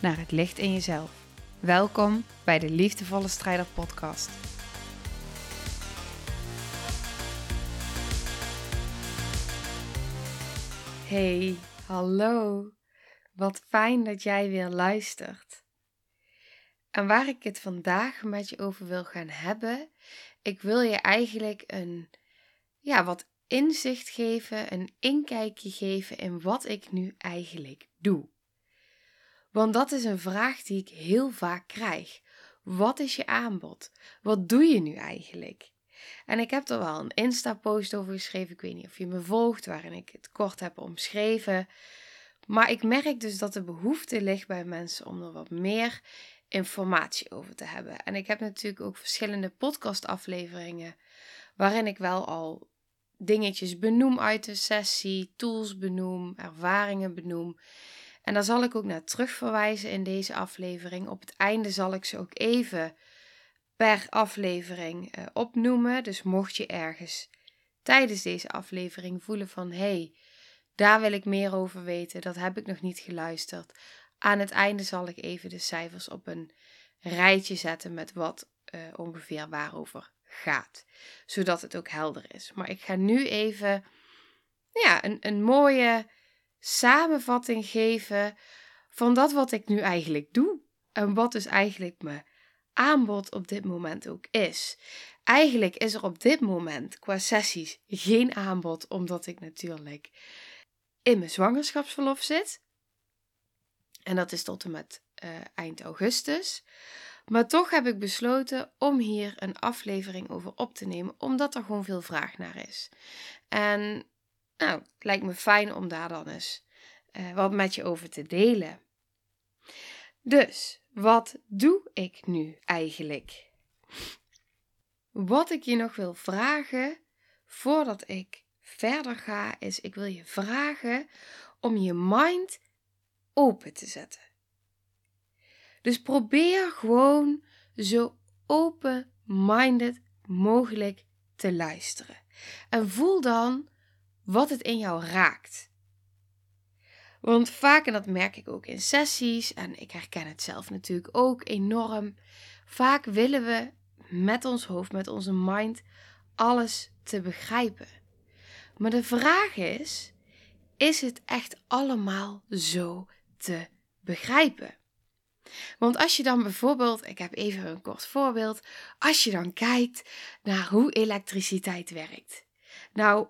naar het licht in jezelf. Welkom bij de Liefdevolle Strijder Podcast. Hey, hallo. Wat fijn dat jij weer luistert. En waar ik het vandaag met je over wil gaan hebben, ik wil je eigenlijk een ja, wat inzicht geven, een inkijkje geven in wat ik nu eigenlijk doe. Want dat is een vraag die ik heel vaak krijg. Wat is je aanbod? Wat doe je nu eigenlijk? En ik heb er wel een Insta-post over geschreven. Ik weet niet of je me volgt, waarin ik het kort heb omschreven. Maar ik merk dus dat de behoefte ligt bij mensen om er wat meer informatie over te hebben. En ik heb natuurlijk ook verschillende podcastafleveringen waarin ik wel al dingetjes benoem uit de sessie, tools benoem, ervaringen benoem. En daar zal ik ook naar terug verwijzen in deze aflevering. Op het einde zal ik ze ook even per aflevering uh, opnoemen. Dus mocht je ergens tijdens deze aflevering voelen van hé, hey, daar wil ik meer over weten, dat heb ik nog niet geluisterd. Aan het einde zal ik even de cijfers op een rijtje zetten met wat uh, ongeveer waarover gaat. Zodat het ook helder is. Maar ik ga nu even ja, een, een mooie samenvatting geven van dat wat ik nu eigenlijk doe. En wat dus eigenlijk mijn aanbod op dit moment ook is. Eigenlijk is er op dit moment qua sessies geen aanbod, omdat ik natuurlijk in mijn zwangerschapsverlof zit. En dat is tot en met uh, eind augustus. Maar toch heb ik besloten om hier een aflevering over op te nemen, omdat er gewoon veel vraag naar is. En nou, het lijkt me fijn om daar dan eens uh, wat met je over te delen. Dus, wat doe ik nu eigenlijk? Wat ik je nog wil vragen voordat ik verder ga, is: ik wil je vragen om je mind open te zetten. Dus probeer gewoon zo open-minded mogelijk te luisteren. En voel dan wat het in jou raakt. Want vaak, en dat merk ik ook in sessies, en ik herken het zelf natuurlijk ook enorm, vaak willen we met ons hoofd, met onze mind, alles te begrijpen. Maar de vraag is: is het echt allemaal zo te begrijpen? Want als je dan bijvoorbeeld, ik heb even een kort voorbeeld, als je dan kijkt naar hoe elektriciteit werkt. Nou,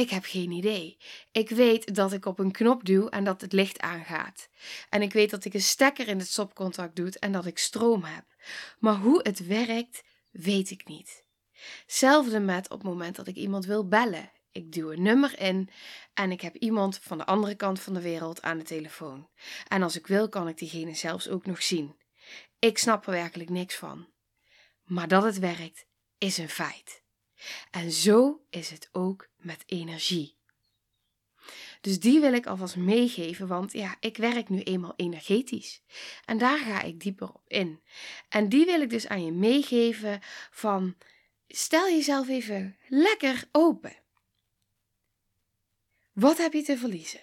ik heb geen idee. Ik weet dat ik op een knop duw en dat het licht aangaat. En ik weet dat ik een stekker in het stopcontact doe en dat ik stroom heb. Maar hoe het werkt, weet ik niet. Hetzelfde met op het moment dat ik iemand wil bellen. Ik duw een nummer in en ik heb iemand van de andere kant van de wereld aan de telefoon. En als ik wil, kan ik diegene zelfs ook nog zien. Ik snap er werkelijk niks van. Maar dat het werkt, is een feit. En zo is het ook met energie. Dus die wil ik alvast meegeven, want ja, ik werk nu eenmaal energetisch. En daar ga ik dieper op in. En die wil ik dus aan je meegeven van stel jezelf even lekker open. Wat heb je te verliezen?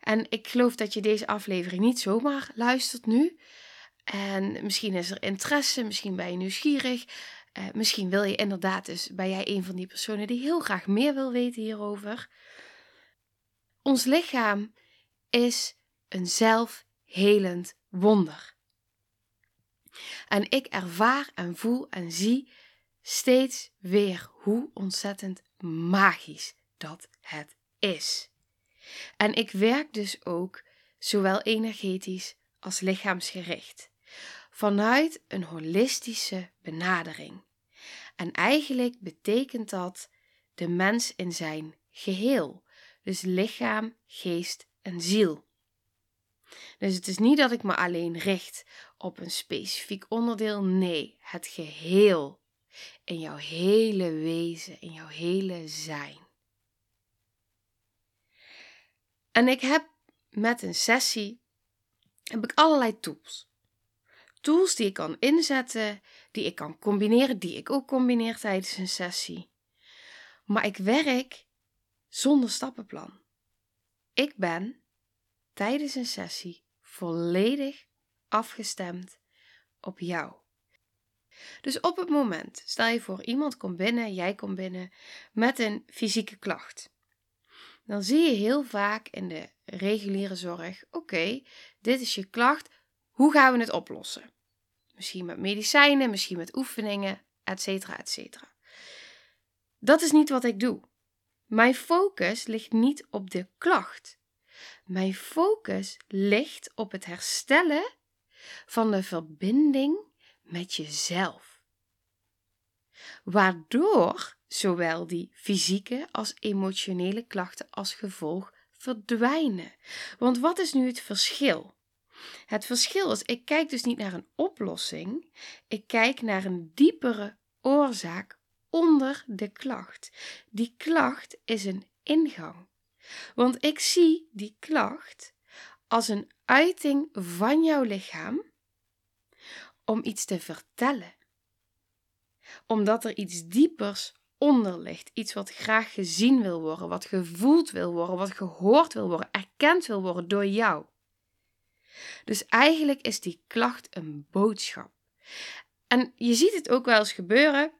En ik geloof dat je deze aflevering niet zomaar luistert nu. En misschien is er interesse, misschien ben je nieuwsgierig. Uh, misschien wil je inderdaad dus, ben jij een van die personen die heel graag meer wil weten hierover. Ons lichaam is een zelfhelend wonder. En ik ervaar en voel en zie steeds weer hoe ontzettend magisch dat het is. En ik werk dus ook zowel energetisch als lichaamsgericht vanuit een holistische benadering. En eigenlijk betekent dat de mens in zijn geheel, dus lichaam, geest en ziel. Dus het is niet dat ik me alleen richt op een specifiek onderdeel. Nee, het geheel. In jouw hele wezen, in jouw hele zijn. En ik heb met een sessie heb ik allerlei tools. Tools die ik kan inzetten, die ik kan combineren, die ik ook combineer tijdens een sessie. Maar ik werk zonder stappenplan. Ik ben tijdens een sessie volledig afgestemd op jou. Dus op het moment, stel je voor, iemand komt binnen, jij komt binnen met een fysieke klacht. Dan zie je heel vaak in de reguliere zorg: oké, dit is je klacht, hoe gaan we het oplossen? Misschien met medicijnen, misschien met oefeningen, etcetera, etcetera. Dat is niet wat ik doe. Mijn focus ligt niet op de klacht. Mijn focus ligt op het herstellen van de verbinding met jezelf. Waardoor zowel die fysieke als emotionele klachten als gevolg verdwijnen. Want wat is nu het verschil? Het verschil is, ik kijk dus niet naar een oplossing, ik kijk naar een diepere oorzaak onder de klacht. Die klacht is een ingang. Want ik zie die klacht als een uiting van jouw lichaam om iets te vertellen. Omdat er iets diepers onder ligt. Iets wat graag gezien wil worden, wat gevoeld wil worden, wat gehoord wil worden, erkend wil worden door jou. Dus eigenlijk is die klacht een boodschap. En je ziet het ook wel eens gebeuren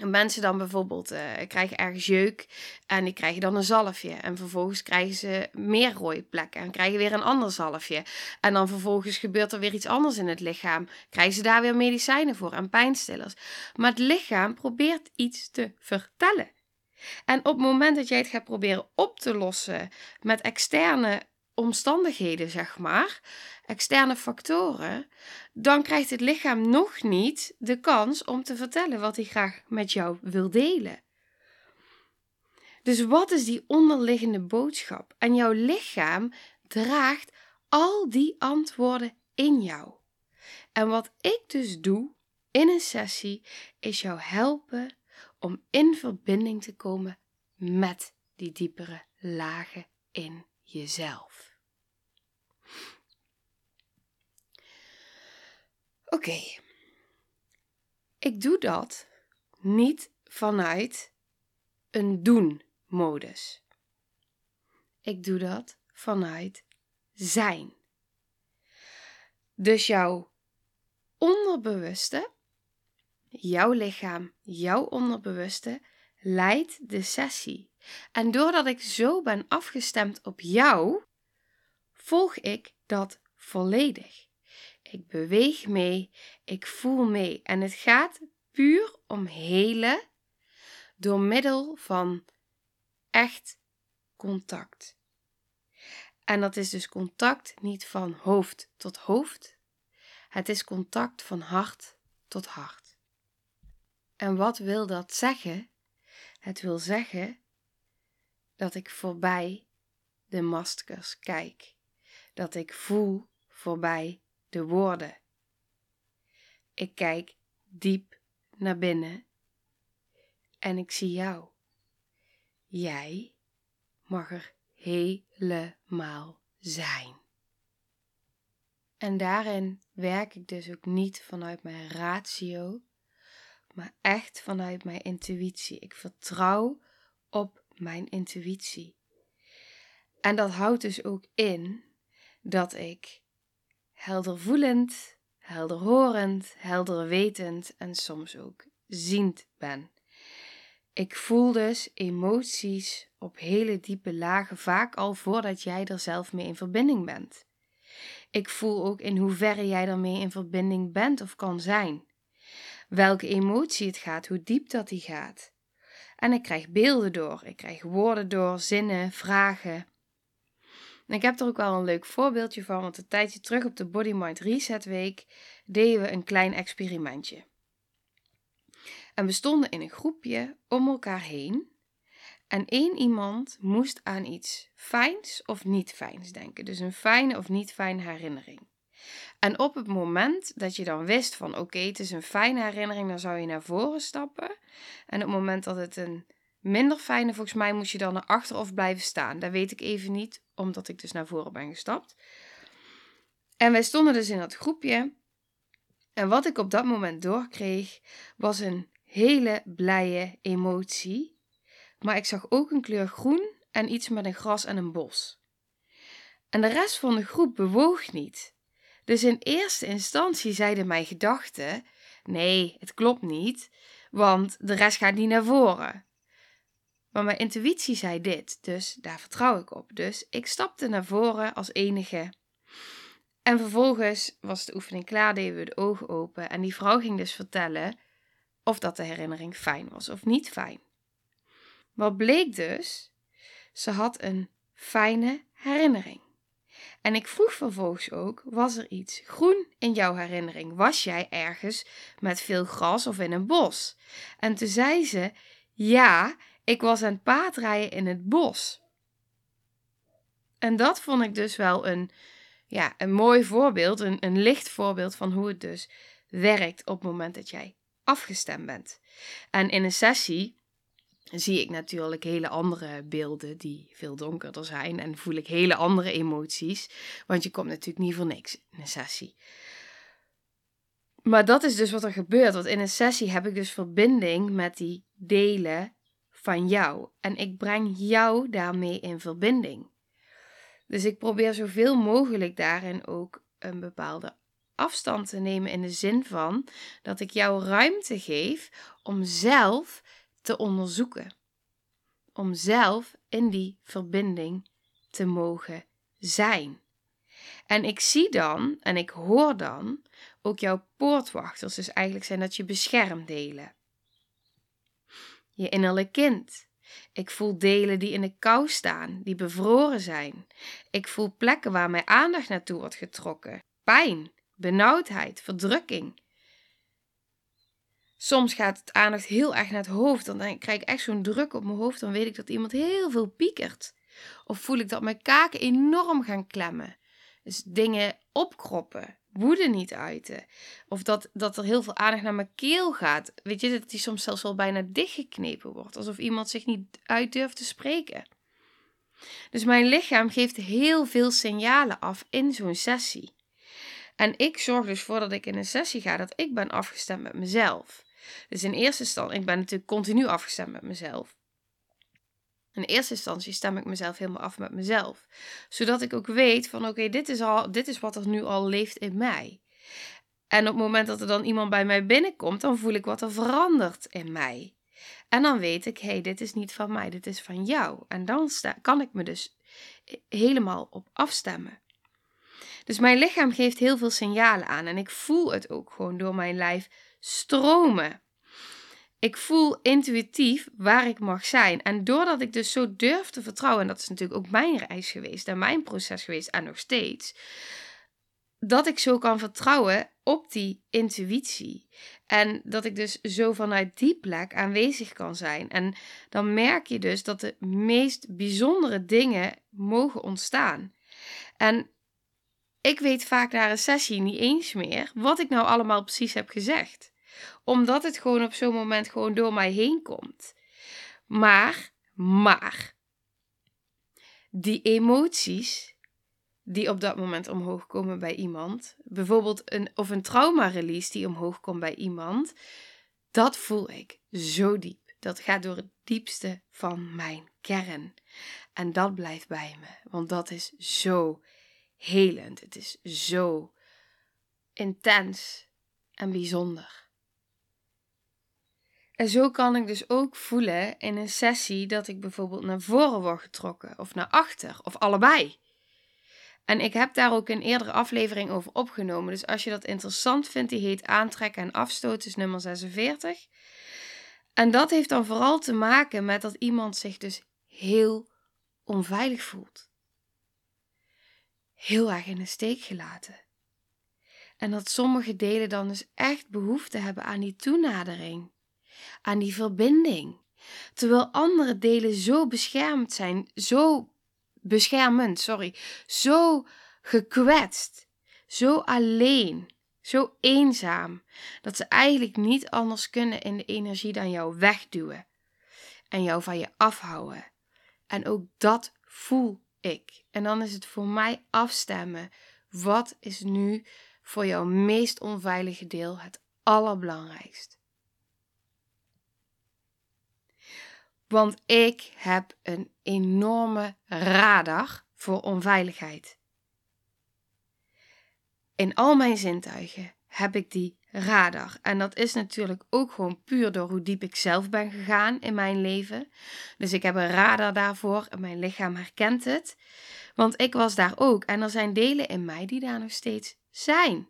Mensen dan bijvoorbeeld uh, krijgen ergens jeuk en die krijgen dan een zalfje. En vervolgens krijgen ze meer rode plekken en krijgen weer een ander zalfje. En dan vervolgens gebeurt er weer iets anders in het lichaam. Krijgen ze daar weer medicijnen voor en pijnstillers. Maar het lichaam probeert iets te vertellen. En op het moment dat jij het gaat proberen op te lossen met externe omstandigheden, zeg maar, externe factoren, dan krijgt het lichaam nog niet de kans om te vertellen wat hij graag met jou wil delen. Dus wat is die onderliggende boodschap? En jouw lichaam draagt al die antwoorden in jou. En wat ik dus doe in een sessie, is jou helpen om in verbinding te komen met die diepere lagen in jezelf. Oké, ik doe dat niet vanuit een doen-modus. Ik doe dat vanuit zijn. Dus jouw onderbewuste, jouw lichaam, jouw onderbewuste leidt de sessie. En doordat ik zo ben afgestemd op jou, volg ik dat volledig. Ik beweeg mee, ik voel mee. En het gaat puur om helen door middel van echt contact. En dat is dus contact niet van hoofd tot hoofd. Het is contact van hart tot hart. En wat wil dat zeggen? Het wil zeggen dat ik voorbij de maskers kijk. Dat ik voel voorbij de woorden. Ik kijk diep naar binnen en ik zie jou. Jij mag er helemaal zijn. En daarin werk ik dus ook niet vanuit mijn ratio, maar echt vanuit mijn intuïtie. Ik vertrouw op mijn intuïtie. En dat houdt dus ook in dat ik helder voelend, helder horend, helder wetend en soms ook ziend ben. Ik voel dus emoties op hele diepe lagen vaak al voordat jij er zelf mee in verbinding bent. Ik voel ook in hoeverre jij ermee in verbinding bent of kan zijn. Welke emotie het gaat, hoe diep dat die gaat. En ik krijg beelden door, ik krijg woorden door, zinnen, vragen ik heb er ook wel een leuk voorbeeldje van, want een tijdje terug op de Body Mind Reset Week deden we een klein experimentje. En we stonden in een groepje om elkaar heen. En één iemand moest aan iets fijns of niet fijns denken. Dus een fijne of niet fijne herinnering. En op het moment dat je dan wist van oké, het is een fijne herinnering, dan zou je naar voren stappen. En op het moment dat het een minder fijne, volgens mij moest je dan naar achter of blijven staan. Dat weet ik even niet, omdat ik dus naar voren ben gestapt. En wij stonden dus in dat groepje. En wat ik op dat moment doorkreeg, was een hele blije emotie. Maar ik zag ook een kleur groen en iets met een gras en een bos. En de rest van de groep bewoog niet. Dus in eerste instantie zeiden mijn gedachten: nee, het klopt niet, want de rest gaat niet naar voren. Maar mijn intuïtie zei dit, dus daar vertrouw ik op. Dus ik stapte naar voren als enige. En vervolgens was de oefening klaar, deden we de ogen open. En die vrouw ging dus vertellen of dat de herinnering fijn was of niet fijn. Wat bleek dus? Ze had een fijne herinnering. En ik vroeg vervolgens ook: was er iets groen in jouw herinnering? Was jij ergens met veel gras of in een bos? En toen zei ze: ja, ik was aan het paardrijden in het bos. En dat vond ik dus wel een, ja, een mooi voorbeeld, een, een licht voorbeeld van hoe het dus werkt op het moment dat jij afgestemd bent. En in een sessie zie ik natuurlijk hele andere beelden die veel donkerder zijn en voel ik hele andere emoties, want je komt natuurlijk niet voor niks in een sessie. Maar dat is dus wat er gebeurt, want in een sessie heb ik dus verbinding met die delen van jou en ik breng jou daarmee in verbinding. Dus ik probeer zoveel mogelijk daarin ook een bepaalde afstand te nemen in de zin van dat ik jou ruimte geef om zelf te onderzoeken. Om zelf in die verbinding te mogen zijn. En ik zie dan en ik hoor dan ook jouw poortwachters, dus eigenlijk zijn dat je beschermdelen. Je innerlijk kind. Ik voel delen die in de kou staan, die bevroren zijn. Ik voel plekken waar mijn aandacht naartoe wordt getrokken. Pijn, benauwdheid, verdrukking. Soms gaat het aandacht heel erg naar het hoofd. Dan krijg ik echt zo'n druk op mijn hoofd. Dan weet ik dat iemand heel veel piekert. Of voel ik dat mijn kaken enorm gaan klemmen. Dus dingen opkroppen. Woede niet uiten. Of dat, dat er heel veel aandacht naar mijn keel gaat. Weet je, dat die soms zelfs wel bijna dichtgeknepen wordt. Alsof iemand zich niet uit durft te spreken. Dus mijn lichaam geeft heel veel signalen af in zo'n sessie. En ik zorg dus voor dat ik in een sessie ga dat ik ben afgestemd met mezelf. Dus in eerste instantie, ik ben natuurlijk continu afgestemd met mezelf. In eerste instantie stem ik mezelf helemaal af met mezelf. Zodat ik ook weet van oké, dit is al, dit is wat er nu al leeft in mij. En op het moment dat er dan iemand bij mij binnenkomt, dan voel ik wat er verandert in mij. En dan weet ik, hé, hey, dit is niet van mij, dit is van jou. En dan kan ik me dus helemaal op afstemmen. Dus mijn lichaam geeft heel veel signalen aan en ik voel het ook gewoon door mijn lijf stromen. Ik voel intuïtief waar ik mag zijn. En doordat ik dus zo durf te vertrouwen, en dat is natuurlijk ook mijn reis geweest en mijn proces geweest en nog steeds, dat ik zo kan vertrouwen op die intuïtie. En dat ik dus zo vanuit die plek aanwezig kan zijn. En dan merk je dus dat de meest bijzondere dingen mogen ontstaan. En ik weet vaak na een sessie niet eens meer wat ik nou allemaal precies heb gezegd. Omdat het gewoon op zo'n moment gewoon door mij heen komt. Maar, maar, die emoties die op dat moment omhoog komen bij iemand, bijvoorbeeld een, of een trauma-release die omhoog komt bij iemand, dat voel ik zo diep. Dat gaat door het diepste van mijn kern. En dat blijft bij me, want dat is zo helend. Het is zo intens en bijzonder. En zo kan ik dus ook voelen in een sessie dat ik bijvoorbeeld naar voren word getrokken of naar achter of allebei. En ik heb daar ook een eerdere aflevering over opgenomen. Dus als je dat interessant vindt, die heet Aantrekken en Afstoten, is nummer 46. En dat heeft dan vooral te maken met dat iemand zich dus heel onveilig voelt heel erg in de steek gelaten. En dat sommige delen dan dus echt behoefte hebben aan die toenadering, aan die verbinding, Terwijl andere delen zo beschermd zijn, zo beschermend, sorry, zo gekwetst, zo alleen, zo eenzaam, dat ze eigenlijk niet anders kunnen in de energie dan jou wegduwen en jou van je afhouden. En ook dat voel ik. En dan is het voor mij afstemmen. Wat is nu voor jouw meest onveilige deel het allerbelangrijkst? Want ik heb een enorme radar voor onveiligheid. In al mijn zintuigen heb ik die radar. En dat is natuurlijk ook gewoon puur door hoe diep ik zelf ben gegaan in mijn leven. Dus ik heb een radar daarvoor en mijn lichaam herkent het. Want ik was daar ook en er zijn delen in mij die daar nog steeds zijn.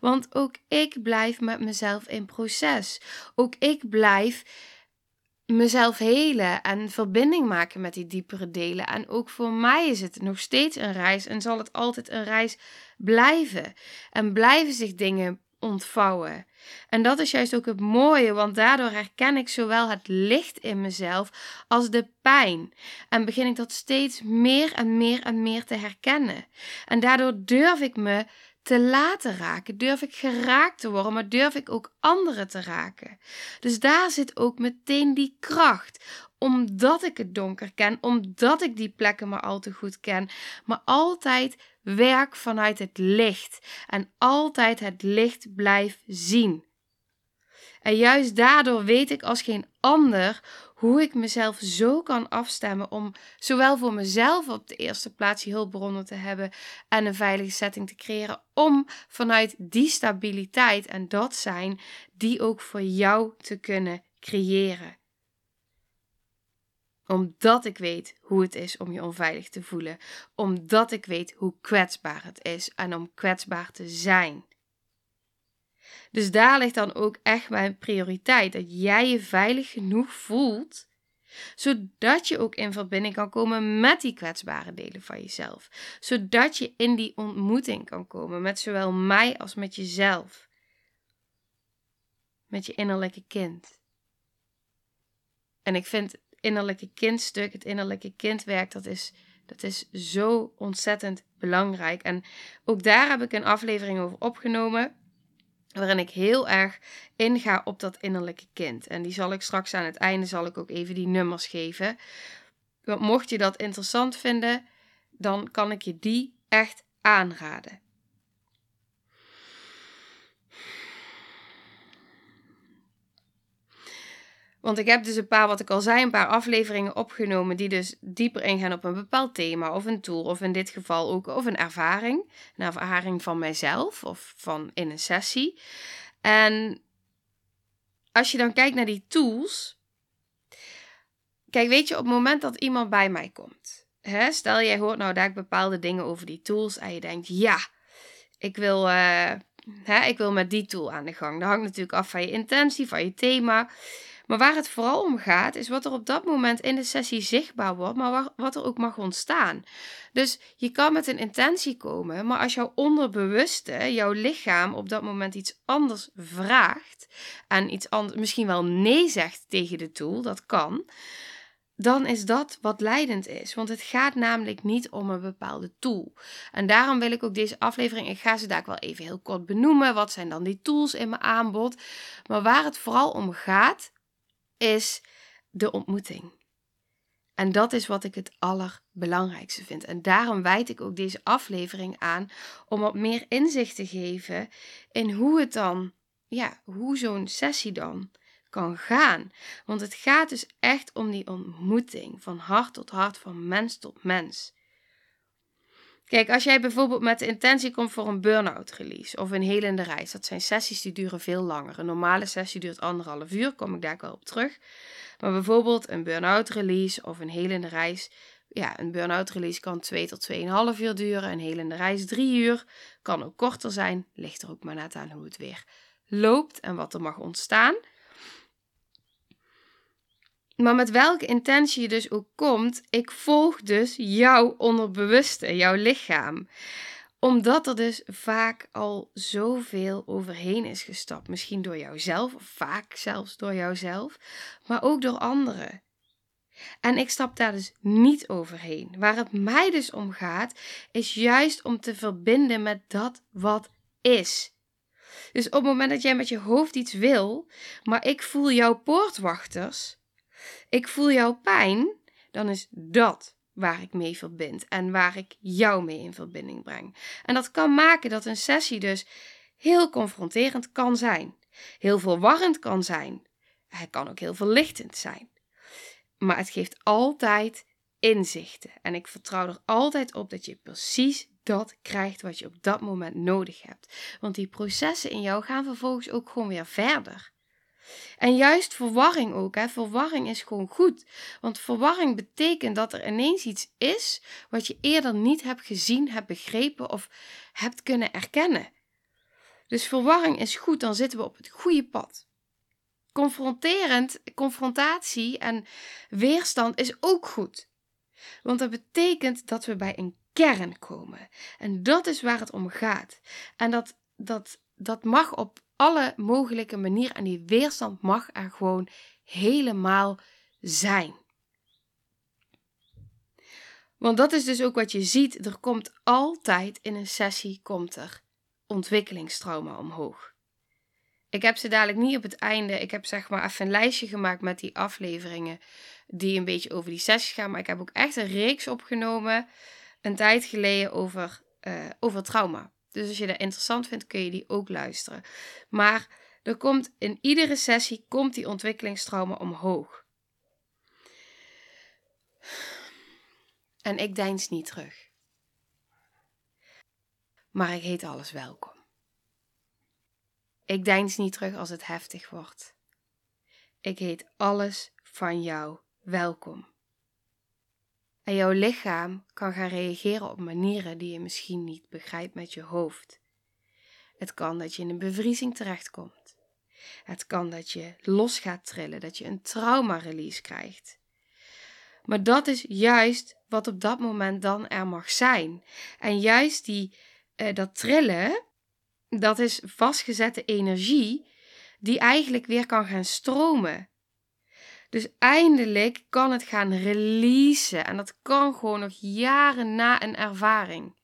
Want ook ik blijf met mezelf in proces. Ook ik blijf mezelf helen en verbinding maken met die diepere delen. En ook voor mij is het nog steeds een reis en zal het altijd een reis blijven. En blijven zich dingen ontvouwen. En dat is juist ook het mooie, want daardoor herken ik zowel het licht in mezelf als de pijn. En begin ik dat steeds meer en meer en meer te herkennen. En daardoor durf ik me te laten raken, durf ik geraakt te worden, maar durf ik ook anderen te raken. Dus daar zit ook meteen die kracht, omdat ik het donker ken, omdat ik die plekken maar al te goed ken, maar altijd werk vanuit het licht en altijd het licht blijf zien. En juist daardoor weet ik als geen ander hoe ik mezelf zo kan afstemmen om zowel voor mezelf op de eerste plaats hulpbronnen te hebben en een veilige setting te creëren, om vanuit die stabiliteit en dat zijn, die ook voor jou te kunnen creëren omdat ik weet hoe het is om je onveilig te voelen. Omdat ik weet hoe kwetsbaar het is en om kwetsbaar te zijn. Dus daar ligt dan ook echt mijn prioriteit. Dat jij je veilig genoeg voelt. Zodat je ook in verbinding kan komen met die kwetsbare delen van jezelf. Zodat je in die ontmoeting kan komen met zowel mij als met jezelf. Met je innerlijke kind. En ik vind innerlijke kindstuk, het innerlijke kindwerk, dat is, dat is zo ontzettend belangrijk. En ook daar heb ik een aflevering over opgenomen. Waarin ik heel erg inga op dat innerlijke kind. En die zal ik straks aan het einde zal ik ook even die nummers geven. mocht je dat interessant vinden, dan kan ik je die echt aanraden. Want ik heb dus een paar, wat ik al zei, een paar afleveringen opgenomen die dus dieper ingaan op een bepaald thema of een tool. Of in dit geval ook of een ervaring. Een ervaring van mijzelf of van in een sessie. En als je dan kijkt naar die tools. Kijk, weet je, op het moment dat iemand bij mij komt. Hè, stel jij hoort nou daar bepaalde dingen over die tools en je denkt, ja, ik wil, hè, ik wil met die tool aan de gang. Dat hangt natuurlijk af van je intentie, van je thema. Maar waar het vooral om gaat, is wat er op dat moment in de sessie zichtbaar wordt, maar wat er ook mag ontstaan. Dus je kan met een intentie komen, maar als jouw onderbewuste, jouw lichaam op dat moment iets anders vraagt en iets anders, misschien wel nee zegt tegen de tool, dat kan, dan is dat wat leidend is. Want het gaat namelijk niet om een bepaalde tool. En daarom wil ik ook deze aflevering, ik ga ze daar wel even heel kort benoemen. Wat zijn dan die tools in mijn aanbod? Maar waar het vooral om gaat, is de ontmoeting. En dat is wat ik het allerbelangrijkste vind. En daarom wijd ik ook deze aflevering aan om wat meer inzicht te geven in hoe het dan, ja, hoe zo'n sessie dan kan gaan. Want het gaat dus echt om die ontmoeting van hart tot hart, van mens tot mens. Kijk, als jij bijvoorbeeld met de intentie komt voor een burn-out release of een helende reis, dat zijn sessies die duren veel langer. Een normale sessie duurt anderhalf uur, kom ik daar wel op terug. Maar bijvoorbeeld een burn-out release of een helende reis. Ja, een burn-out release kan 2 tot 2,5 uur duren, een helende reis 3 uur. Kan ook korter zijn, ligt er ook maar net aan hoe het weer loopt en wat er mag ontstaan. Maar met welke intentie je dus ook komt, ik volg dus jouw onderbewuste, jouw lichaam. Omdat er dus vaak al zoveel overheen is gestapt. Misschien door jouzelf, of vaak zelfs door jouzelf, maar ook door anderen. En ik stap daar dus niet overheen. Waar het mij dus om gaat, is juist om te verbinden met dat wat is. Dus op het moment dat jij met je hoofd iets wil, maar ik voel jouw poortwachters, ik voel jouw pijn, dan is dat waar ik mee verbind en waar ik jou mee in verbinding breng. En dat kan maken dat een sessie dus heel confronterend kan zijn, heel verwarrend kan zijn. Het kan ook heel verlichtend zijn. Maar het geeft altijd inzichten. En ik vertrouw er altijd op dat je precies dat krijgt wat je op dat moment nodig hebt. Want die processen in jou gaan vervolgens ook gewoon weer verder. En juist verwarring ook. Hè. Verwarring is gewoon goed. Want verwarring betekent dat er ineens iets is wat je eerder niet hebt gezien, hebt begrepen of hebt kunnen erkennen. Dus verwarring is goed, dan zitten we op het goede pad. Confronterend, confrontatie en weerstand is ook goed. Want dat betekent dat we bij een kern komen. En dat is waar het om gaat. En dat, dat, dat mag op alle mogelijke manieren. En die weerstand mag er gewoon helemaal zijn. Want dat is dus ook wat je ziet. Er komt altijd in een sessie komt er ontwikkelingstrauma omhoog. Ik heb ze dadelijk niet op het einde. Ik heb zeg maar even een lijstje gemaakt met die afleveringen die een beetje over die sessies gaan. Maar ik heb ook echt een reeks opgenomen een tijd geleden over, uh, over trauma. Dus als je dat interessant vindt, kun je die ook luisteren. Maar er komt in iedere sessie komt die ontwikkelingstrauma omhoog. En ik deins niet terug. Maar ik heet alles welkom. Ik deins niet terug als het heftig wordt. Ik heet alles van jou welkom. En jouw lichaam kan gaan reageren op manieren die je misschien niet begrijpt met je hoofd. Het kan dat je in een bevriezing terechtkomt. Het kan dat je los gaat trillen, dat je een trauma-release krijgt. Maar dat is juist wat op dat moment dan er mag zijn. En juist die, uh, dat trillen, dat is vastgezette energie die eigenlijk weer kan gaan stromen. Dus eindelijk kan het gaan releasen. En dat kan gewoon nog jaren na een ervaring.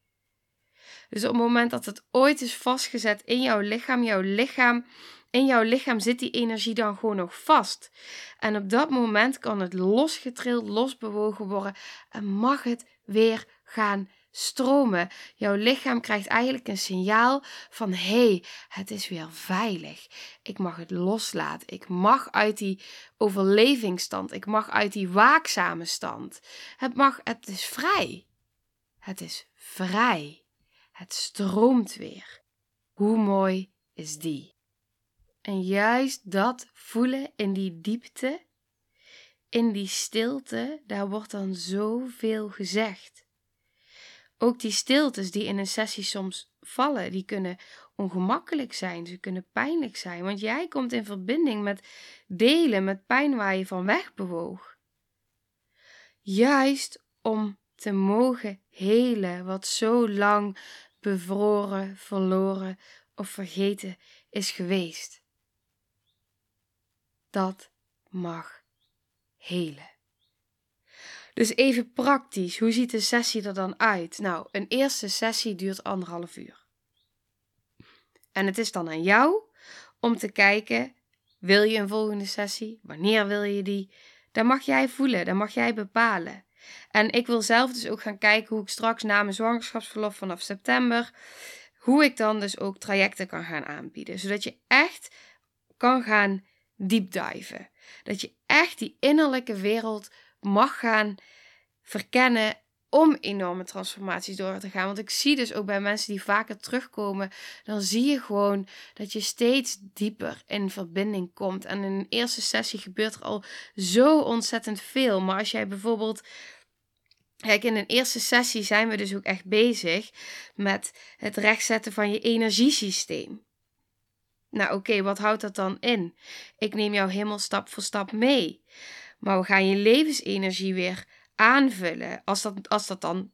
Dus op het moment dat het ooit is vastgezet in jouw lichaam, jouw lichaam, in jouw lichaam zit die energie dan gewoon nog vast. En op dat moment kan het losgetrild, losbewogen worden en mag het weer gaan stromen. Jouw lichaam krijgt eigenlijk een signaal van hé, hey, het is weer veilig. Ik mag het loslaten. Ik mag uit die overlevingsstand. Ik mag uit die waakzame stand. Het mag, het is vrij. Het is vrij. Het stroomt weer. Hoe mooi is die? En juist dat voelen in die diepte, in die stilte, daar wordt dan zoveel gezegd. Ook die stiltes die in een sessie soms vallen, die kunnen ongemakkelijk zijn, ze kunnen pijnlijk zijn, want jij komt in verbinding met delen, met pijn waar je van weg bewoog. Juist om te mogen helen wat zo lang bevroren, verloren of vergeten is geweest. Dat mag helen. Dus even praktisch, hoe ziet de sessie er dan uit? Nou, een eerste sessie duurt anderhalf uur. En het is dan aan jou om te kijken, wil je een volgende sessie? Wanneer wil je die? Dat mag jij voelen, dat mag jij bepalen. En ik wil zelf dus ook gaan kijken hoe ik straks na mijn zwangerschapsverlof vanaf september, hoe ik dan dus ook trajecten kan gaan aanbieden. Zodat je echt kan gaan diepdiven. Dat je echt die innerlijke wereld mag gaan verkennen om enorme transformaties door te gaan. Want ik zie dus ook bij mensen die vaker terugkomen, dan zie je gewoon dat je steeds dieper in verbinding komt. En in een eerste sessie gebeurt er al zo ontzettend veel. Maar als jij bijvoorbeeld. Kijk, in een eerste sessie zijn we dus ook echt bezig met het rechtzetten van je energiesysteem. Nou, oké, wat houdt dat dan in? Ik neem jou helemaal stap voor stap mee. Maar we gaan je levensenergie weer aanvullen. Als dat, als dat dan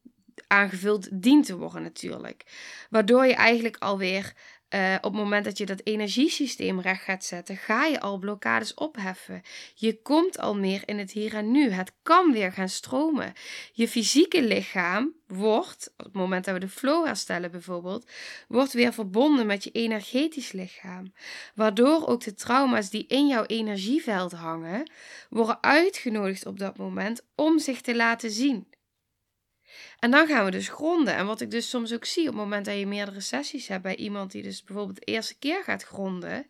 aangevuld dient te worden natuurlijk. Waardoor je eigenlijk alweer uh, op het moment dat je dat energiesysteem recht gaat zetten, ga je al blokkades opheffen. Je komt al meer in het hier en nu. Het kan weer gaan stromen. Je fysieke lichaam wordt, op het moment dat we de flow herstellen bijvoorbeeld, wordt weer verbonden met je energetisch lichaam. Waardoor ook de trauma's die in jouw energieveld hangen, worden uitgenodigd op dat moment om zich te laten zien. En dan gaan we dus gronden. En wat ik dus soms ook zie op het moment dat je meerdere sessies hebt bij iemand die dus bijvoorbeeld de eerste keer gaat gronden.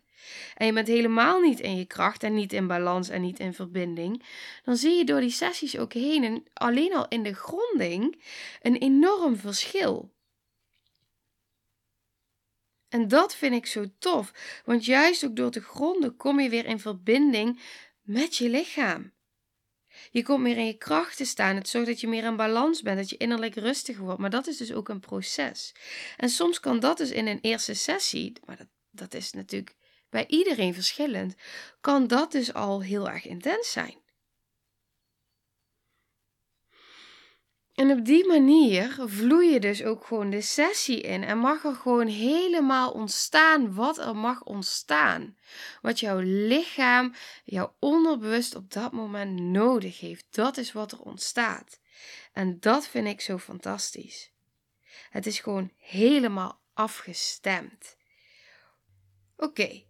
En je bent helemaal niet in je kracht en niet in balans en niet in verbinding. Dan zie je door die sessies ook heen en alleen al in de gronding een enorm verschil. En dat vind ik zo tof, want juist ook door te gronden kom je weer in verbinding met je lichaam. Je komt meer in je kracht te staan. Het zorgt dat je meer in balans bent, dat je innerlijk rustiger wordt. Maar dat is dus ook een proces. En soms kan dat dus in een eerste sessie, maar dat, dat is natuurlijk bij iedereen verschillend, kan dat dus al heel erg intens zijn. En op die manier vloei je dus ook gewoon de sessie in en mag er gewoon helemaal ontstaan wat er mag ontstaan. Wat jouw lichaam, jouw onderbewust op dat moment nodig heeft. Dat is wat er ontstaat. En dat vind ik zo fantastisch. Het is gewoon helemaal afgestemd. Oké,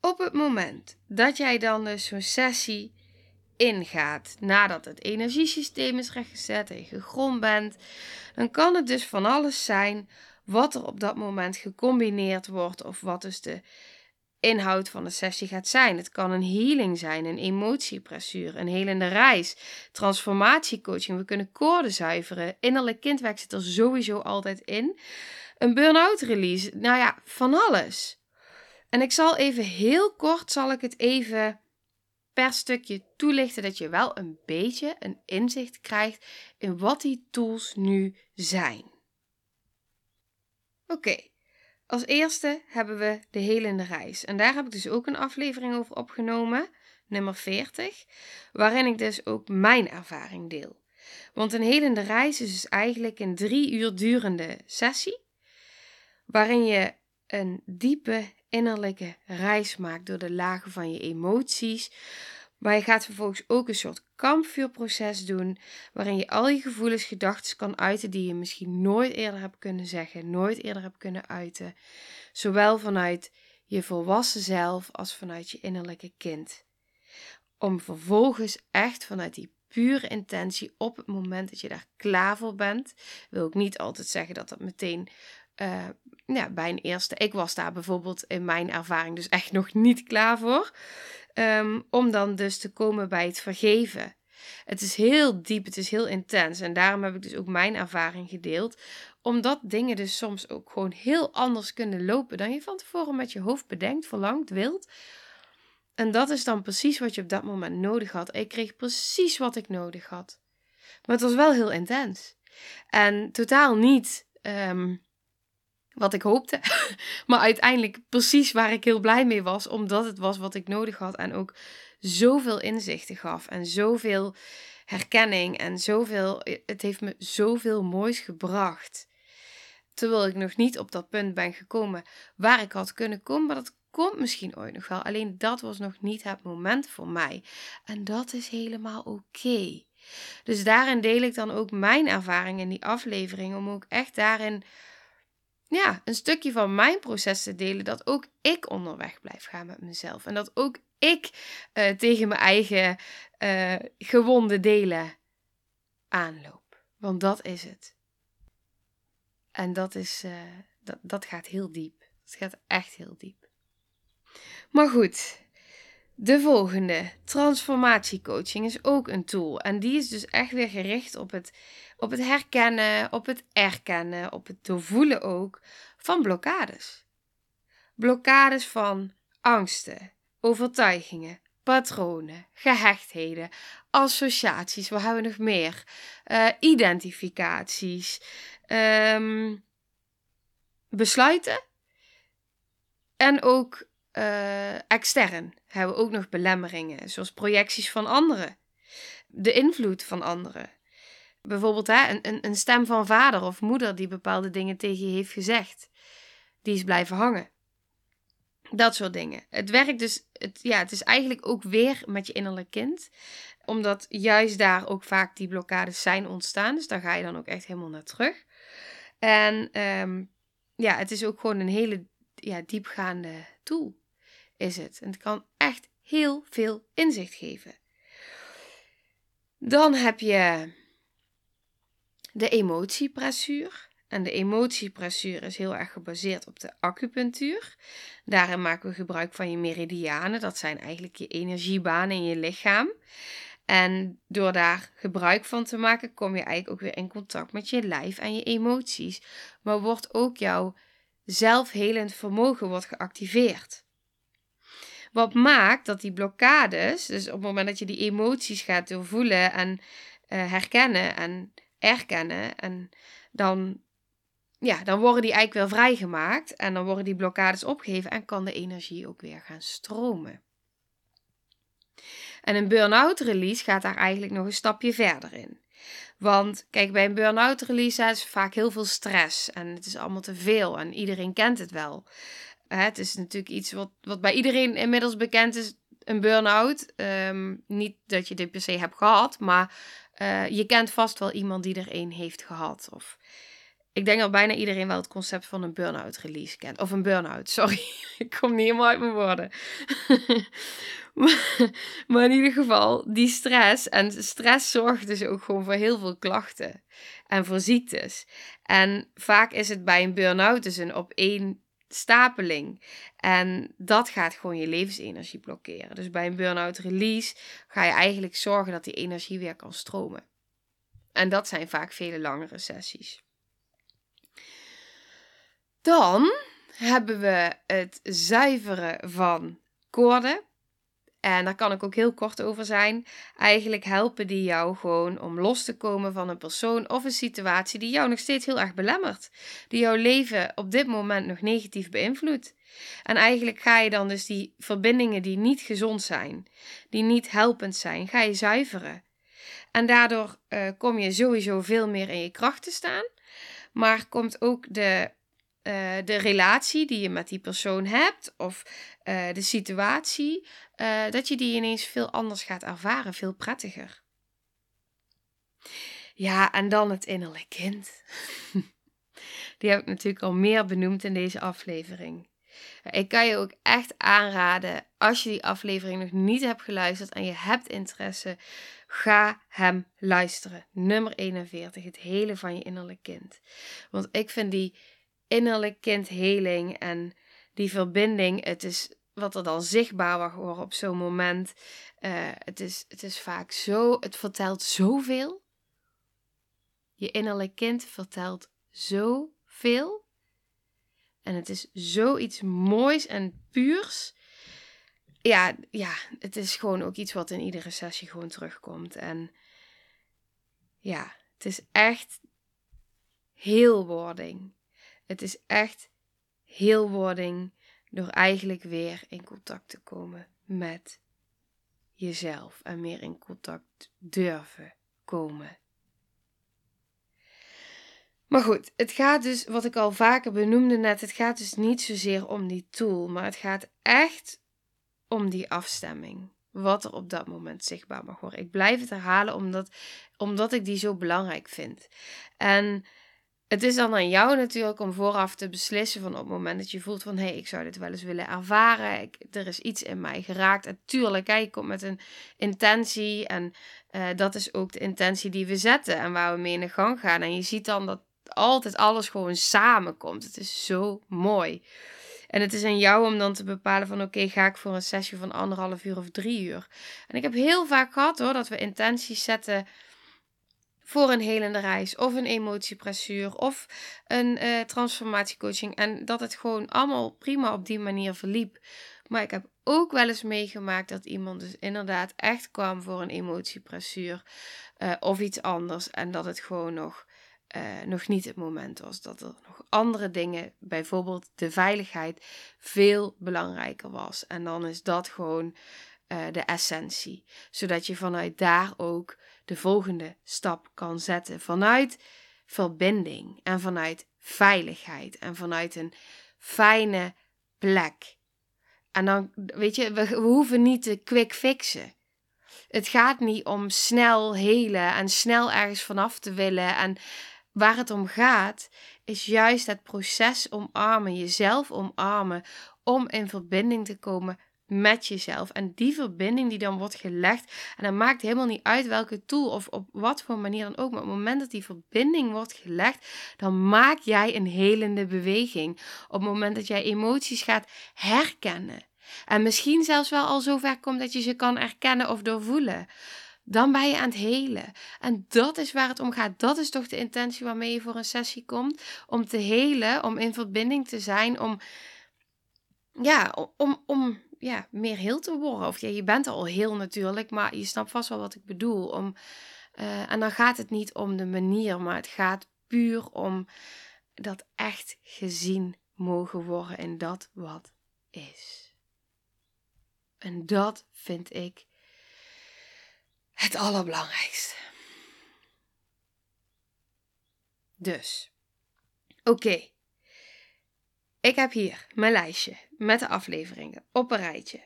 op het moment dat jij dan dus zo'n sessie ingaat nadat het energiesysteem is rechtgezet en je gegrond bent, dan kan het dus van alles zijn wat er op dat moment gecombineerd wordt of wat dus de inhoud van de sessie gaat zijn. Het kan een healing zijn, een emotiepressuur, een helende reis, transformatiecoaching. We kunnen koorden zuiveren. Innerlijk kindwerk zit er sowieso altijd in. Een burn-out release. Nou ja, van alles. En ik zal even heel kort zal ik het even per stukje toelichten dat je wel een beetje een inzicht krijgt in wat die tools nu zijn. Oké, als eerste hebben we de helende reis. En daar heb ik dus ook een aflevering over opgenomen, nummer 40, waarin ik dus ook mijn ervaring deel. Want een helende reis is dus eigenlijk een drie uur durende sessie, waarin je een diepe innerlijke reis maakt door de lagen van je emoties. Maar je gaat vervolgens ook een soort kampvuurproces doen, waarin je al je gevoelens, gedachten kan uiten die je misschien nooit eerder hebt kunnen zeggen, nooit eerder hebt kunnen uiten. Zowel vanuit je volwassen zelf als vanuit je innerlijke kind. Om vervolgens echt vanuit die pure intentie op het moment dat je daar klaar voor bent, wil ik niet altijd zeggen dat dat meteen uh, bij een eerste. Ik was daar bijvoorbeeld in mijn ervaring dus echt nog niet klaar voor. Um, om dan dus te komen bij het vergeven. Het is heel diep, het is heel intens. En daarom heb ik dus ook mijn ervaring gedeeld. Omdat dingen dus soms ook gewoon heel anders kunnen lopen dan je van tevoren met je hoofd bedenkt, verlangt, wilt. En dat is dan precies wat je op dat moment nodig had. Ik kreeg precies wat ik nodig had. Maar het was wel heel intens. En totaal niet um, wat ik hoopte. maar uiteindelijk precies waar ik heel blij mee was, omdat het was wat ik nodig had en ook zoveel inzichten gaf en zoveel herkenning en zoveel. Het heeft me zoveel moois gebracht. Terwijl ik nog niet op dat punt ben gekomen waar ik had kunnen komen, maar dat komt misschien ooit nog wel. Alleen dat was nog niet het moment voor mij. En dat is helemaal oké. Dus daarin deel ik dan ook mijn ervaring in die aflevering, om ook echt daarin ja, een stukje van mijn proces te delen. Dat ook ik onderweg blijf gaan met mezelf. En dat ook ik uh, tegen mijn eigen uh, gewonde delen aanloop. Want dat is het. En dat, is, uh, dat, dat gaat heel diep. Het gaat echt heel diep. Maar goed, de volgende, transformatiecoaching, is ook een tool. En die is dus echt weer gericht op het, op het herkennen, op het erkennen, op het doorvoelen ook van blokkades. Blokkades van angsten, overtuigingen, patronen, gehechtheden, associaties, wat hebben we nog meer? Uh, identificaties, um, besluiten en ook uh, extern hebben we ook nog belemmeringen, zoals projecties van anderen, de invloed van anderen, bijvoorbeeld hè, een, een, stem van vader of moeder die bepaalde dingen tegen je heeft gezegd. Die is blijven hangen. Dat soort dingen. Het werkt dus, het, ja, het is eigenlijk ook weer met je innerlijk kind. Omdat juist daar ook vaak die blokkades zijn ontstaan. Dus daar ga je dan ook echt helemaal naar terug. En ehm, ja, het is ook gewoon een hele ja, diepgaande tool. Is het. En het kan echt heel veel inzicht geven. Dan heb je de emotiepressuur. En de emotiepressuur is heel erg gebaseerd op de acupunctuur. Daarin maken we gebruik van je meridianen. Dat zijn eigenlijk je energiebanen in je lichaam. En door daar gebruik van te maken, kom je eigenlijk ook weer in contact met je lijf en je emoties. Maar wordt ook jouw zelfhelend vermogen wordt geactiveerd. Wat maakt dat die blokkades, dus op het moment dat je die emoties gaat doorvoelen en uh, herkennen en erkennen, en dan, ja, dan worden die eigenlijk weer vrijgemaakt en dan worden die blokkades opgeheven en kan de energie ook weer gaan stromen. En een burn-out release gaat daar eigenlijk nog een stapje verder in. Want kijk, bij een burn-out release is vaak heel veel stress en het is allemaal te veel en iedereen kent het wel. Het is natuurlijk iets wat, wat bij iedereen inmiddels bekend is, een burn-out. Ehm, niet dat je dit per se hebt gehad, maar uh, je kent vast wel iemand die er een heeft gehad. Of ik denk dat bijna iedereen wel het concept van een burn-out release kent. Of een burn-out, sorry. ik kom niet helemaal uit mijn woorden. maar, in ieder geval, die stress. En stress zorgt dus ook gewoon voor heel veel klachten. En voor ziektes. En vaak is het bij een burn-out dus een op één stapeling. En dat gaat gewoon je levensenergie blokkeren. Dus bij een burn-out release ga je eigenlijk zorgen dat die energie weer kan stromen. En dat zijn vaak vele langere sessies. Dan hebben we het zuiveren van koorden. En daar kan ik ook heel kort over zijn. Eigenlijk helpen die jou gewoon om los te komen van een persoon of een situatie die jou nog steeds heel erg belemmert. Die jouw leven op dit moment nog negatief beïnvloedt. En eigenlijk ga je dan dus die verbindingen die niet gezond zijn, die niet helpend zijn, ga je zuiveren. En daardoor uh, kom je sowieso veel meer in je kracht te staan. Maar komt ook de uh, de relatie die je met die persoon hebt of uh, de situatie, uh, dat je die ineens veel anders gaat ervaren, veel prettiger. Ja, en dan het innerlijk kind. die heb ik natuurlijk al meer benoemd in deze aflevering. Ik kan je ook echt aanraden, als je die aflevering nog niet hebt geluisterd en je hebt interesse, ga hem luisteren. Nummer 41, het hele van je innerlijk kind. Want ik vind die innerlijk kindheling en die verbinding. Het is wat er dan zichtbaar worden op zo'n moment. Uh, het, is, het is vaak zo, het vertelt zoveel. Je innerlijk kind vertelt zoveel. En het is zoiets moois en puurs. Ja, ja, het is gewoon ook iets wat in iedere sessie gewoon terugkomt. En ja, het is echt heelwording. Het is echt heelwording door eigenlijk weer in contact te komen met jezelf en meer in contact durven komen. Maar goed, het gaat dus, wat ik al vaker benoemde net, het gaat dus niet zozeer om die tool, maar het gaat echt om die afstemming. Wat er op dat moment zichtbaar mag worden. Ik blijf het herhalen omdat, omdat ik die zo belangrijk vind. En het is dan aan jou natuurlijk om vooraf te beslissen van op het moment dat je voelt van hé, hey, ik zou dit wel eens willen ervaren. Ik, er is iets in mij geraakt. En tuurlijk, hè, je komt met een intentie en uh, dat is ook de intentie die we zetten en waar we mee in de gang gaan. En je ziet dan dat altijd alles gewoon samenkomt. Het is zo mooi. En het is aan jou om dan te bepalen van oké, ga ik voor een sessie van anderhalf uur of drie uur. En ik heb heel vaak gehad hoor, dat we intenties zetten voor een helende reis of een emotiepressuur of een uh, transformatiecoaching. En dat het gewoon allemaal prima op die manier verliep. Maar ik heb ook wel eens meegemaakt dat iemand dus inderdaad echt kwam voor een emotiepressuur uh, of iets anders. En dat het gewoon nog, uh, nog niet het moment was. Dat er nog andere dingen, bijvoorbeeld de veiligheid, veel belangrijker was. En dan is dat gewoon de essentie. Zodat je vanuit daar ook de volgende stap kan zetten. Vanuit verbinding en vanuit veiligheid en vanuit een fijne plek. En dan, weet je, we, we hoeven niet te quick fixen. Het gaat niet om snel helen en snel ergens vanaf te willen. En waar het om gaat, is juist het proces omarmen, jezelf omarmen, om in verbinding te komen met jezelf. En die verbinding die dan wordt gelegd, en dan maakt helemaal niet uit welke tool of op wat voor manier dan ook, maar op het moment dat die verbinding wordt gelegd, dan maak jij een helende beweging. Op het moment dat jij emoties gaat herkennen. En misschien zelfs wel al zover komt dat je ze kan erkennen of doorvoelen. Dan ben je aan het helen. En dat is waar het om gaat. Dat is toch de intentie waarmee je voor een sessie komt. Om te helen, om in verbinding te zijn, om, ja, om, om ja, meer heel te worden. Of ja, je bent al heel natuurlijk, maar je snapt vast wel wat ik bedoel. Om, uh, en dan gaat het niet om de manier, maar het gaat puur om dat echt gezien mogen worden in dat wat is. En dat vind ik het allerbelangrijkste. Dus, oké. Ik heb hier mijn lijstje met de afleveringen op een rijtje.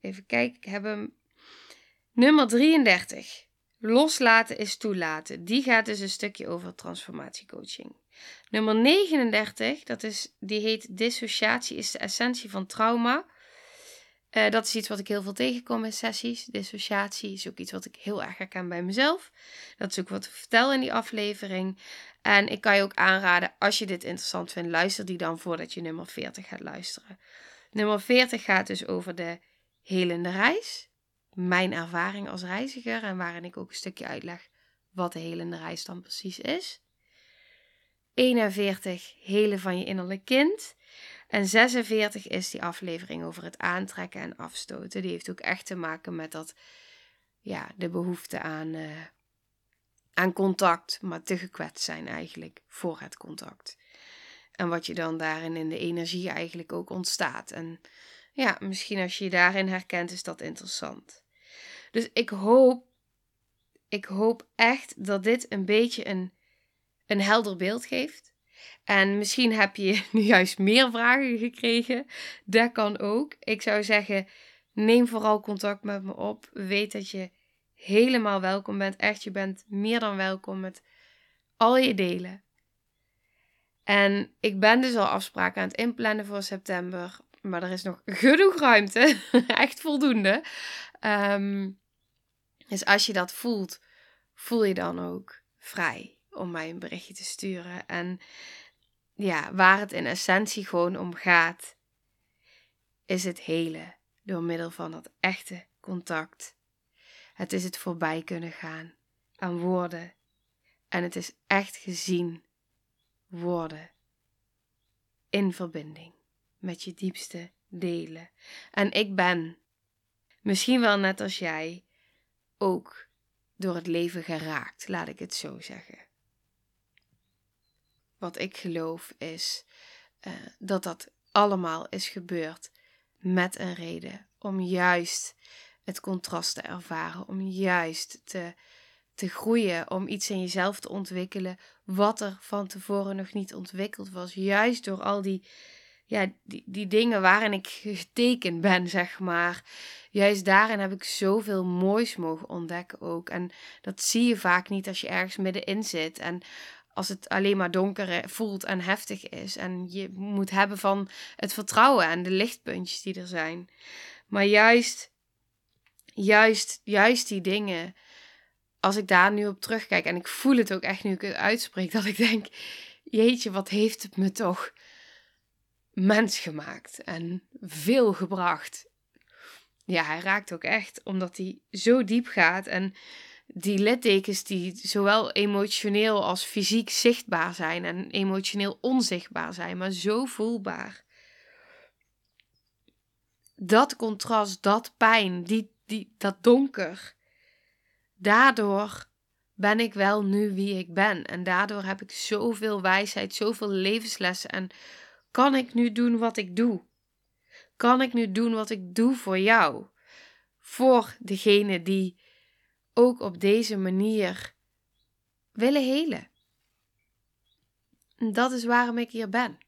Even kijken, ik heb hem. Nummer 33. Loslaten is toelaten. Die gaat dus een stukje over transformatiecoaching. Nummer 39, dat is, die heet Dissociatie is de essentie van trauma. Uh, dat is iets wat ik heel veel tegenkom in sessies. Dissociatie is ook iets wat ik heel erg herken bij mezelf. Dat is ook wat ik vertel in die aflevering. En ik kan je ook aanraden, als je dit interessant vindt, luister die dan voordat je nummer 40 gaat luisteren. Nummer 40 gaat dus over de helende reis. Mijn ervaring als reiziger en waarin ik ook een stukje uitleg wat de helende reis dan precies is. 41 helen van je innerlijk kind. En 46 is die aflevering over het aantrekken en afstoten. Die heeft ook echt te maken met dat, ja, de behoefte aan, uh, aan contact, maar te gekwetst zijn eigenlijk voor het contact. En wat je dan daarin in de energie eigenlijk ook ontstaat. En ja, misschien als je je daarin herkent, is dat interessant. Dus ik hoop, ik hoop echt dat dit een beetje een, een helder beeld geeft. En misschien heb je nu juist meer vragen gekregen. Dat kan ook. Ik zou zeggen, neem vooral contact met me op. Weet dat je helemaal welkom bent. Echt, je bent meer dan welkom met al je delen. En ik ben dus al afspraken aan het inplannen voor september. Maar er is nog genoeg ruimte. Echt voldoende. Ehm, dus als je dat voelt, voel je dan ook vrij om mij een berichtje te sturen. En ja, waar het in essentie gewoon om gaat, is het hele door middel van dat echte contact. Het is het voorbij kunnen gaan aan woorden. En het is echt gezien worden in verbinding met je diepste delen. En ik ben, misschien wel net als jij, ook door het leven geraakt, laat ik het zo zeggen wat ik geloof is uh, dat dat allemaal is gebeurd met een reden. Om juist het contrast te ervaren, om juist te, te groeien, om iets in jezelf te ontwikkelen wat er van tevoren nog niet ontwikkeld was. Juist door al die, ja, die, die dingen waarin ik getekend ben, zeg maar. Juist daarin heb ik zoveel moois mogen ontdekken ook. En dat zie je vaak niet als je ergens middenin zit. En als het alleen maar donker voelt en heftig is. En je moet hebben van het vertrouwen en de lichtpuntjes die er zijn. Maar juist, juist, juist die dingen. Als ik daar nu op terugkijk en ik voel het ook echt nu ik het uitspreek, dat ik denk: Jeetje, wat heeft het me toch mens gemaakt en veel gebracht. Ja, hij raakt ook echt, omdat hij zo diep gaat en die littekens die zowel emotioneel als fysiek zichtbaar zijn en emotioneel onzichtbaar zijn, maar zo voelbaar. Dat contrast, dat pijn, die, die, dat donker, daardoor ben ik wel nu wie ik ben. En daardoor heb ik zoveel wijsheid, zoveel levenslessen en kan ik nu doen wat ik doe? Kan ik nu doen wat ik doe voor jou? Voor degene die ook op deze manier willen helen. En dat is waarom ik hier ben.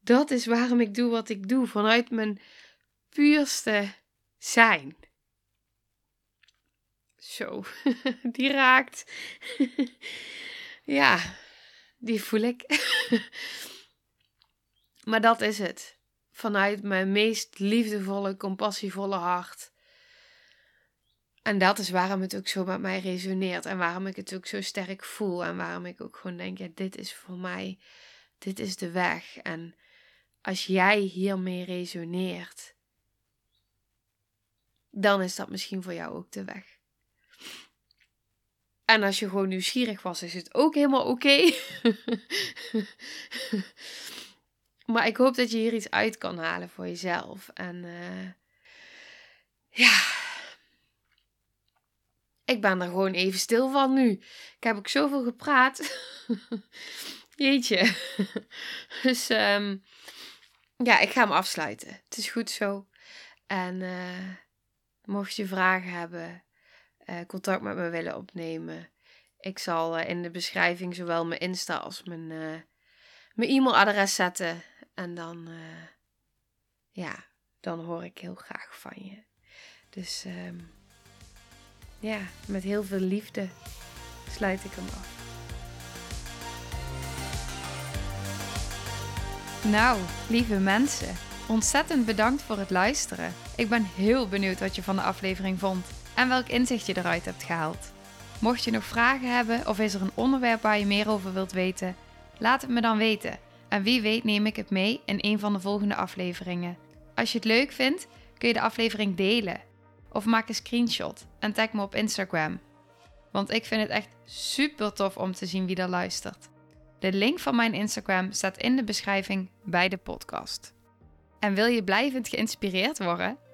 Dat is waarom ik doe wat ik doe, vanuit mijn puurste zijn. Zo, die raakt. ja, die voel ik. maar dat is het. Vanuit mijn meest liefdevolle, compassievolle hart. En dat is waarom het ook zo met mij resoneert. En waarom ik het ook zo sterk voel. En waarom ik ook gewoon denk: ja, dit is voor mij, dit is de weg. En als jij hiermee resoneert, dan is dat misschien voor jou ook de weg. En als je gewoon nieuwsgierig was, is het ook helemaal oké. maar ik hoop dat je hier iets uit kan halen voor jezelf. En uh, ja, ik ben er gewoon even stil van nu. Ik heb ook zoveel gepraat. Jeetje. dus um, ja, ik ga hem afsluiten. Het is goed zo. En uh, mocht je vragen hebben, uh, contact met me willen opnemen. Ik zal uh, in de beschrijving zowel mijn Insta als mijn, mijn e-mailadres zetten. En dan, ja, dan hoor ik heel graag van je. Dus um, ja, met heel veel liefde sluit ik hem af. Nou, lieve mensen, ontzettend bedankt voor het luisteren. Ik ben heel benieuwd wat je van de aflevering vond en welk inzicht je eruit hebt gehaald. Mocht je nog vragen hebben of is er een onderwerp waar je meer over wilt weten, laat het me dan weten. En wie weet neem ik het mee in een van de volgende afleveringen. Als je het leuk vindt, kun je de aflevering delen of maak een screenshot en tag me op Instagram. Want ik vind het echt super tof om te zien wie er luistert. De link van mijn Instagram staat in de beschrijving bij de podcast. En wil je blijvend geïnspireerd worden?